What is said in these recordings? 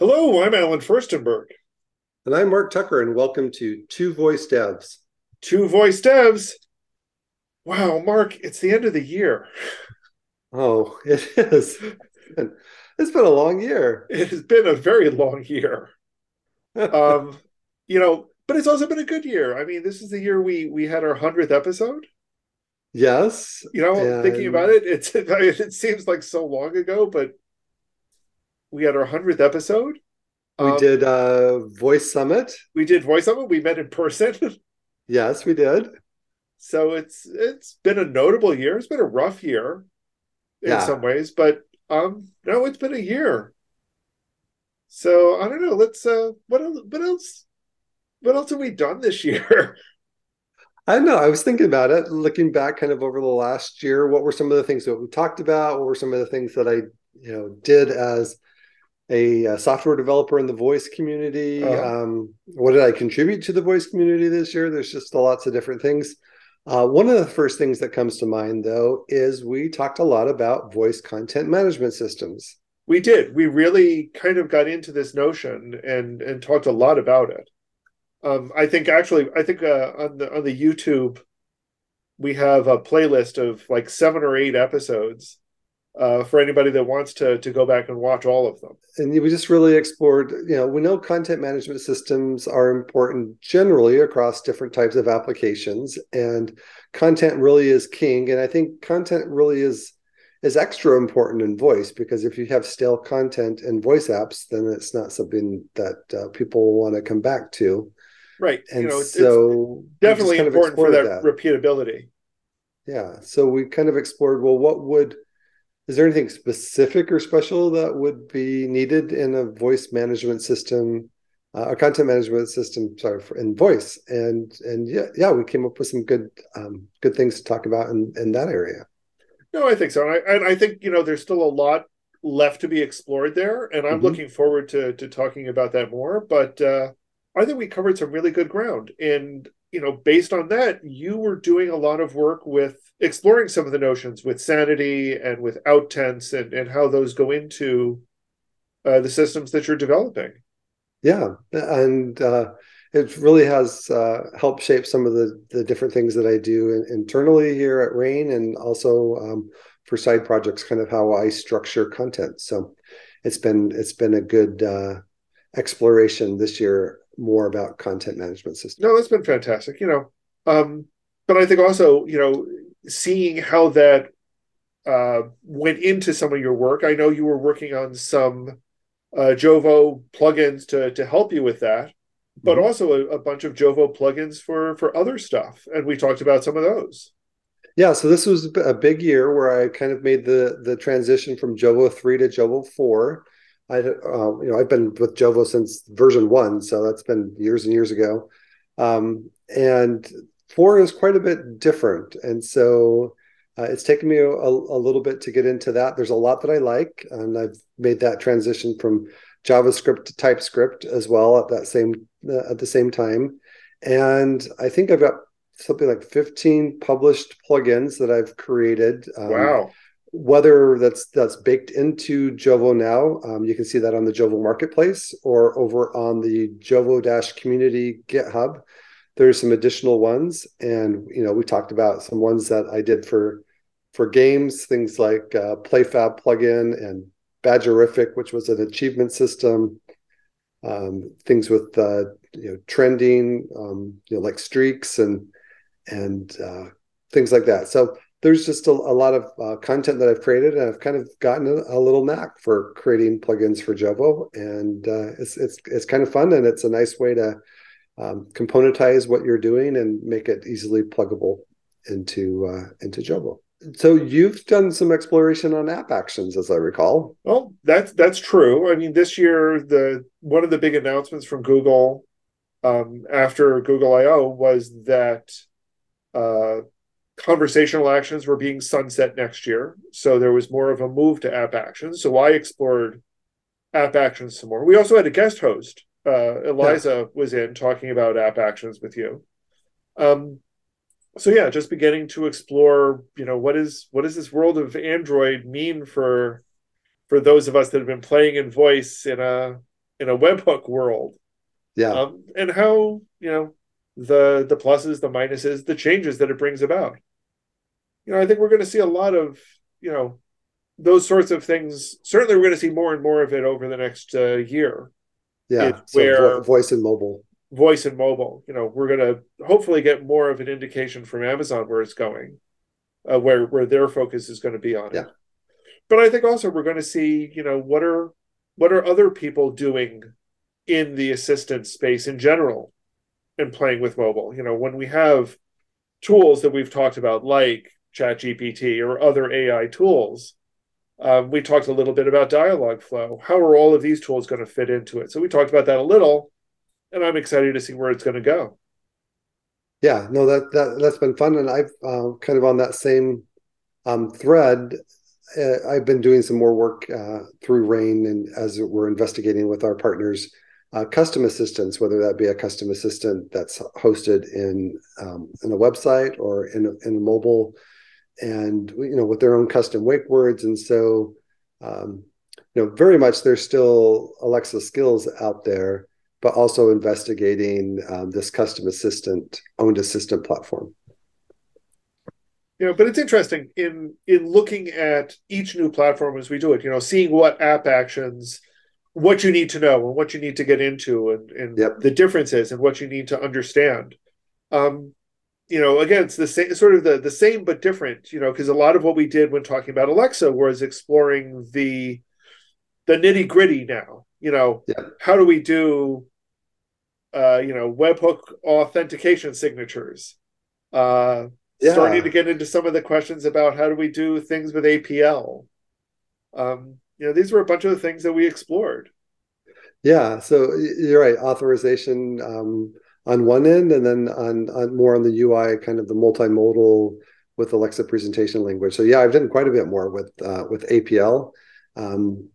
Hello, I'm Allen Firstenberg. And I'm Mark Tucker, and welcome to Two Voice Devs. Two Voice Devs. Wow, Mark, it's the end of the year. Oh, it is. It's been, it's been a long year. It has been a very long year. um, you know, but it's also been a good year. I mean, this is the year we we had our hundredth episode. Yes. You know, and... thinking about it, it's it seems like so long ago, but we had our hundredth episode. We um, did uh Voice Summit. We did Voice Summit. We met in person. yes, we did. So it's it's been a notable year. It's been a rough year in yeah. some ways, but um no, it's been a year. So I don't know. Let's uh what else what else what else have we done this year? I don't know. I was thinking about it, looking back kind of over the last year. What were some of the things that we talked about? What were some of the things that I, you know, did as a, a software developer in the voice community? Uh-huh. Um, what did I contribute to the voice community this year? There's just lots of different things. Uh, one of the first things that comes to mind, though, is we talked a lot about voice content management systems. We did. We really kind of got into this notion and and talked a lot about it. Um, I think actually, I think uh, on the on the YouTube, we have a playlist of like seven or eight episodes uh, for anybody that wants to to go back and watch all of them. And we just really explored. You know, we know content management systems are important generally across different types of applications, and content really is king. And I think content really is is extra important in voice because if you have stale content in voice apps, then it's not something that uh, people want to come back to. Right. And you know, so definitely important for that, that repeatability. Yeah. So we kind of explored well, what would is there anything specific or special that would be needed in a voice management system uh, a content management system sorry for, in voice? And and yeah yeah we came up with some good um, good things to talk about in in that area. No i think so. And i, and I think you know there's still a lot left to be explored there and i'm mm-hmm. looking forward to to talking about that more. But uh i think we covered some really good ground. And you know based on that you were doing a lot of work with exploring some of the notions with sanity and with outtense and, and how those go into uh, the systems that you're developing. Yeah, and uh, it really has uh, helped shape some of the the different things that I do in, internally here at Rain, and also um, for side projects, kind of how I structure content. So it's been it's been a good uh, exploration this year, more about content management systems. No, that's been fantastic. You know, um, but I think also you know seeing how that uh, went into some of your work. I know you were working on some uh, Jovo plugins to to help you with that, but mm-hmm. also a, a, bunch of Jovo plugins for for other stuff, and we talked about some of those. Yeah, so this was a big year where I kind of made the the transition from Jovo three to Jovo four. I, uh, you know, I've been with Jovo since version one, so that's been years and years ago. Um, and four is quite a bit different, and so uh, it's taken me a, a, little bit to get into that. There's a lot that I like, and I've made that transition from JavaScript to TypeScript as well at that same uh, at the same time. And I think I've got something like 15 published plugins that I've created. Um, wow. Whether that's that's baked into Jovo now, um, you can see that on the Jovo Marketplace or over on the Jovo Dash Community GitHub. There's some additional ones and you know we talked about some ones that i did for for games things like uh, playfab plugin and badgerific which was an achievement system um, things with uh, you know trending um, you know like streaks and and uh, things like that. So there's just a, a lot of uh, content that I've created, and I've kind of gotten a, a little knack for creating plugins for Jovo, and uh, it's it's it's kind of fun, and it's a nice way to um, componentize what you're doing and make it easily pluggable into uh, into Jovo. So you've done some exploration on app actions, as I recall. Well, that's that's true. I mean, this year the one of the big announcements from Google um, after Google I/O was that uh, conversational actions were being sunset next year. So there was more of a move to app actions. So I explored app actions some more. We also had a guest host uh, Eliza yeah. was in talking about app actions with you. Um, so yeah, just beginning to explore, you know, what is what does this world of Android mean for for those of us that have been playing in voice in a in a webhook world. Yeah. Um, and how, you know, the the pluses, the minuses, the changes that it brings about. You know, I think we're going to see a lot of, you know, those sorts of things. Certainly, we're going to see more and more of it over the next uh, year. Yeah, so where vo- voice and mobile. voice and mobile. You know, we're going to hopefully get more of an indication from Amazon where it's going, uh, where where their focus is going to be on Yeah. it. But I think also we're going to see, you know, what are what are other people doing in the assistant space in general and playing with mobile. You know, when we have tools that we've talked about like ChatGPT or other AI tools. Um, we talked a little bit about Dialogflow. How are all of these tools going to fit into it? So we talked about that a little, and I'm excited to see where it's going to go. Yeah, no, that that that's been fun, and I've uh, kind of on that same um, thread. Uh, I've been doing some more work uh, through Rain, and as we're investigating with our partners, uh, custom assistants, whether that be a custom assistant that's hosted in um, in a website or in a, in a mobile, and you know with their own custom wake words, and so um, you know very much there's still Alexa skills out there but also investigating um, this custom assistant owned assistant platform. You know, but it's interesting in in looking at each new platform as we do it. You know, seeing what app actions, what you need to know and what you need to get into, and and Yep. the differences and what you need to understand. Um, you know, again, it's the same sort of the the same but different. You know, because a lot of what we did when talking about Alexa was exploring the the nitty gritty. Now, you know, Yeah. how do we do uh, you know, webhook authentication signatures. Uh, Yeah. Starting to get into some of the questions about how do we do things with APL. Um, you know, these were a bunch of the things that we explored. Yeah, so you're right. Authorization um, on one end, and then on, on more on the UI, kind of the multimodal with Alexa presentation language. So yeah, I've done quite a bit more with uh, with APL, um,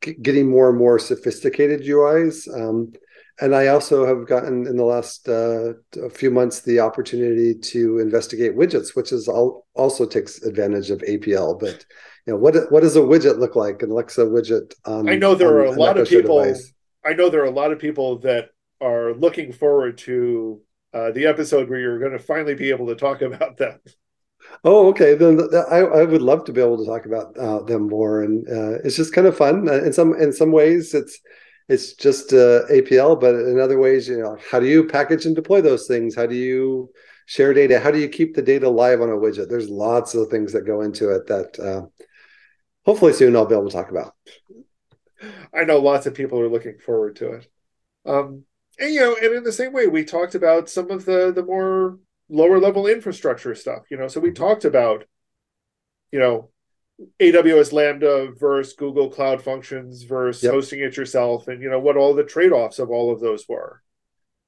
g- getting more and more sophisticated UIs. Um, and I also have gotten in the last uh, a few months the opportunity to investigate widgets, which is all, also takes advantage of APL. But you know, what what does a widget look like? An Alexa widget on I know there on are a lot of people. device. I know there are a lot of people that are looking forward to uh, the episode where you're going to finally be able to talk about that. Oh, okay. Then th- th- I, I would love to be able to talk about uh, them more, and uh, it's just kind of fun. Uh, in some in some ways, it's it's just uh, APL, but in other ways, you know, how do you package and deploy those things? How do you share data? How do you keep the data live on a widget? There's lots of things that go into it that uh, hopefully soon I'll be able to talk about. I know lots of people are looking forward to it. Um, and you know, and in the same way, we talked about some of the the more lower level infrastructure stuff. You know, so we mm-hmm. talked about, you know, AWS Lambda versus Google Cloud Functions versus Yep. hosting it yourself, and you know what all the trade offs of all of those were,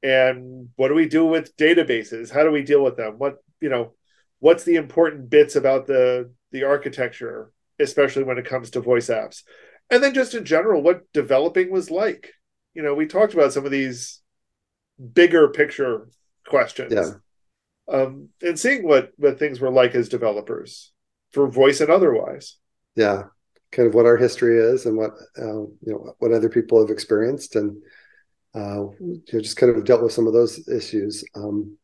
and what do we do with databases? How do we deal with them? What you know, what's the important bits about the the architecture, especially when it comes to voice apps, and then just in general, what developing was like. You know, we talked about some of these bigger picture questions, Yeah. um, and seeing what what things were like as developers for voice and otherwise. Yeah, kind of what our history is and what uh, you know what other people have experienced, and uh, you know, just kind of dealt with some of those issues. Um,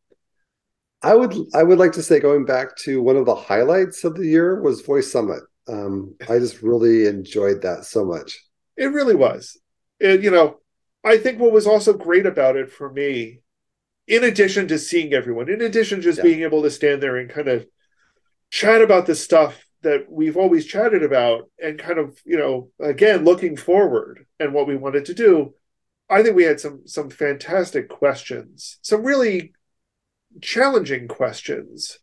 I would I would like to say going back to one of the highlights of the year was Voice Summit. Um, I just really enjoyed that so much. It really was. It, you know, I think what was also great about it for me, in addition to seeing everyone, in addition to just Yeah. being able to stand there and kind of chat about the stuff that we've always chatted about and kind of, you know, again, looking forward and what we wanted to do, I think we had some some fantastic questions, some really challenging questions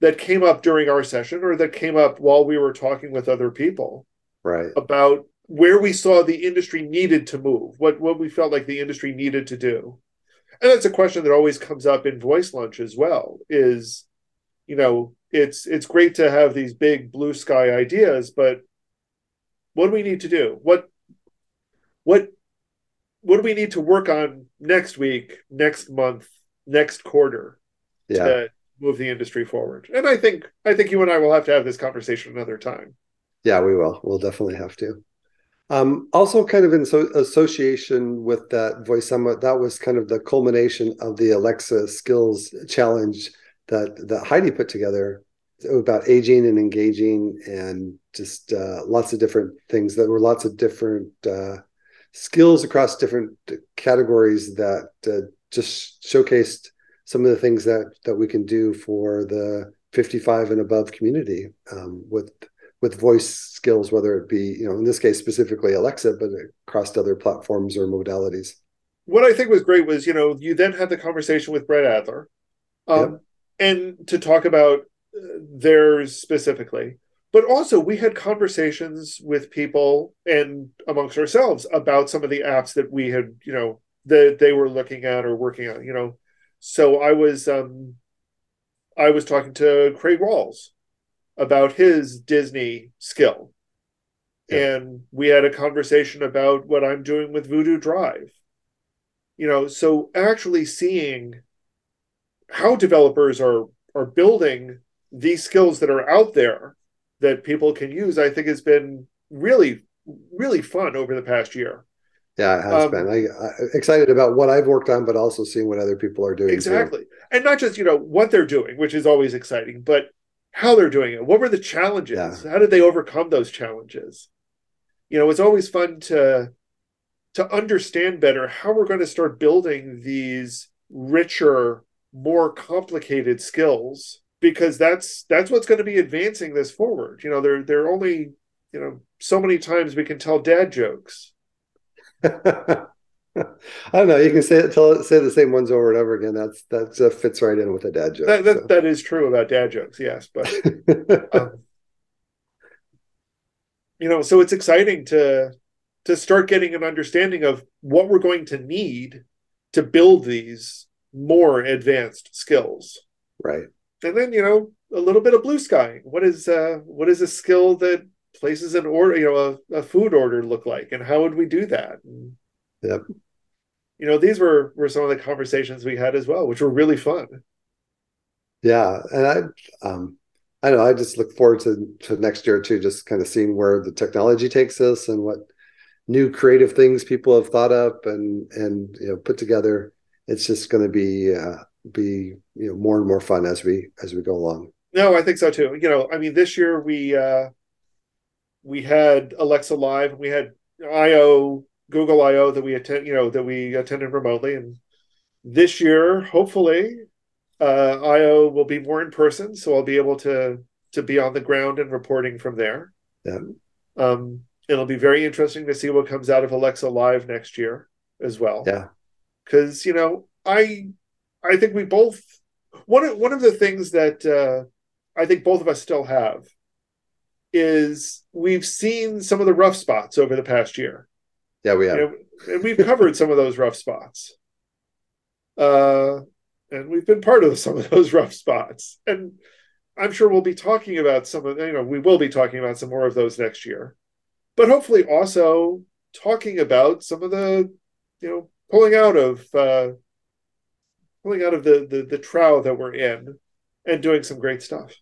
that came up during our session or that came up while we were talking with other people Right. about where we saw the industry needed to move, what what we felt like the industry needed to do. And that's a question that always comes up in voice lunch as well is you know, it's it's great to have these big blue sky ideas, but what do we need to do? What what what do we need to work on next week, next month, next quarter Yeah. to move the industry forward? And I think I think you and I will have to have this conversation another time. Yeah, we will. We'll definitely have to. Um, also, kind of in so association with that voice summit, that was kind of the culmination of the Alexa Skills Challenge that that Heidi put together about aging and engaging, and just uh, lots of different things. There were lots of different uh, skills across different categories that uh, just showcased some of the things that that we can do for the 55 and above community um, with with voice skills, whether it be, you know, in this case specifically Alexa, but across other platforms or modalities. What I think was great was, you know, you then had the conversation with Brett Adler, um, and to talk about uh, theirs specifically, but also we had conversations with people and amongst ourselves about some of the apps that we had, you know, that they were looking at or working on, you know. So I was, um, I was talking to Craig Rawls, about his Disney skill. Yeah. And we had a conversation about what I'm doing with Voodoo Drive. You know, so actually seeing how developers are are building these skills that are out there that people can use, I think has been really, really fun over the past year. Yeah, it has um, been. I, I, excited about what I've worked on, but also seeing what other people are doing. Exactly, too. and not just you know what they're doing, which is always exciting, but how they're doing it. What were the challenges? Yeah. How did they overcome those challenges? You know, it's always fun to to understand better how we're going to start building these richer, more complicated skills because that's that's what's going to be advancing this forward. You know, there there are only, you know, so many times we can tell dad jokes. I don't know. You can say it, tell, say the same ones over and over again. That's that uh, fits right in with a dad joke. That, that, so. that is true about dad jokes, yes. But um, you know, so it's exciting to to start getting an understanding of what we're going to need to build these more advanced skills. Right. And then you know a little bit of blue sky. What is uh what is a skill that places an order, you know, a, a food order look like, and how would we do that? And, Yep you know, these were were some of the conversations we had as well, which were really fun. Yeah, and I, um, I know I just look forward to to next year too, just kind of seeing where the technology takes us and what new creative things people have thought up and and you know put together. It's just going to be uh, be you know more and more fun as we as we go along. No, I think so too. You know, I mean, this year we uh, we had Alexa Live, we had IO Google I/O that we attend, you know, that we attended remotely, and this year, hopefully, uh, I/O will be more in person, so I'll be able to to be on the ground and reporting from there. Yeah. Um, it'll be very interesting to see what comes out of Alexa Live next year as well. Yeah. Because you know, I I think we both one of one of the things that uh, I think both of us still have is we've seen some of the rough spots over the past year. Yeah, we have. and we've covered some of those rough spots. Uh, and we've been part of some of those rough spots. And I'm sure we'll be talking about some of, you know, we will be talking about some more of those next year. But hopefully also talking about some of the, you know, pulling out of, uh, pulling out of the, the, the trough that we're in and doing some great stuff.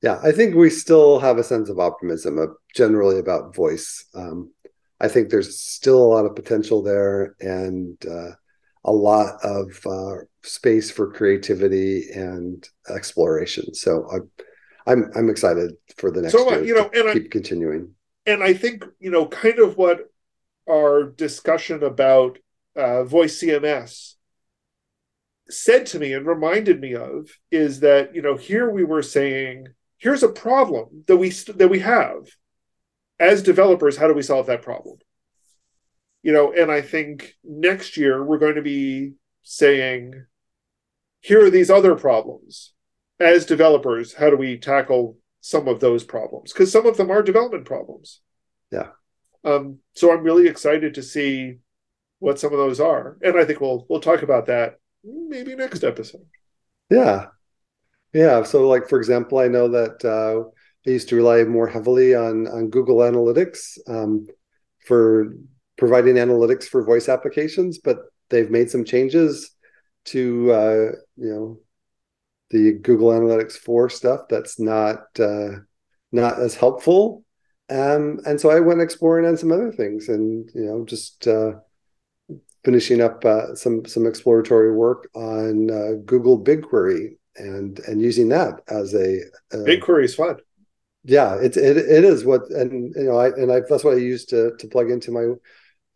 Yeah, I think we still have a sense of optimism of generally about voice. Um, I think there's still a lot of potential there and uh, a lot of uh, space for creativity and exploration. So I'm I'm I'm excited for the next so, year. You know, and keep I, continuing. And I think you know, kind of what our discussion about uh, voice CMS said to me and reminded me of is that you know here we were saying here's a problem that we that we have as developers, how do we solve that problem? You know, and I think next year we're going to be saying, here are these other problems. As developers, how do we tackle some of those problems? Because some of them are development problems. Yeah. Um, so I'm really excited to see what some of those are, and I think we'll we'll talk about that maybe next episode. Yeah, yeah. So, like for example, I know that uh, I used to rely more heavily on on Google Analytics um, for providing analytics for voice applications, but they've made some changes to uh, you know the Google Analytics 4 stuff that's not uh, not as helpful. Um, and so I went exploring on some other things, and you know, just uh, finishing up uh, some some exploratory work on uh, Google BigQuery and and using that as a, a BigQuery is fun. Yeah, it's it, it is what and you know I and I that's what I use to to plug into my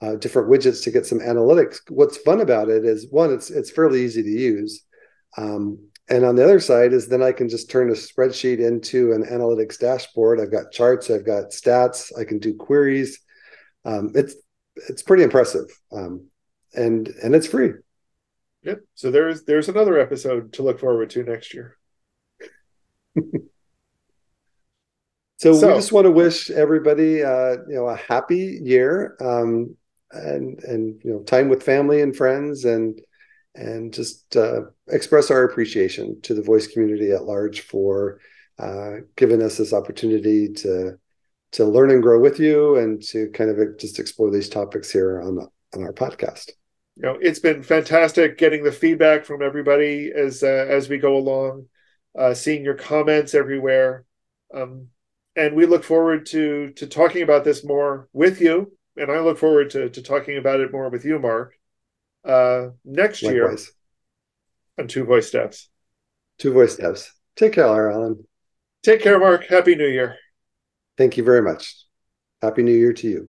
uh, different widgets to get some analytics. What's fun about it is one, it's it's fairly easy to use. Um, and on the other side is then I can just turn a spreadsheet into an analytics dashboard. I've got charts, I've got stats, I can do queries. Um, it's it's pretty impressive, um, and and it's free. Yep. So there's there's another episode to look forward to next year. So, so, we just want to wish everybody, uh, you know, a happy year, um, and and you know, time with family and friends, and and just uh, express our appreciation to the voice community at large for uh, giving us this opportunity to to learn and grow with you and to kind of just explore these topics here on on our podcast. You know, it's been fantastic getting the feedback from everybody as uh, as we go along, uh, seeing your comments everywhere, um, and we look forward to to talking about this more with you. And I look forward to to talking about it more with you, Mark uh, next Likewise. year on Two Voice Devs. Two Voice Devs. Take care, Allen. Take care, Mark. Happy New Year. Thank you very much. Happy New Year to you.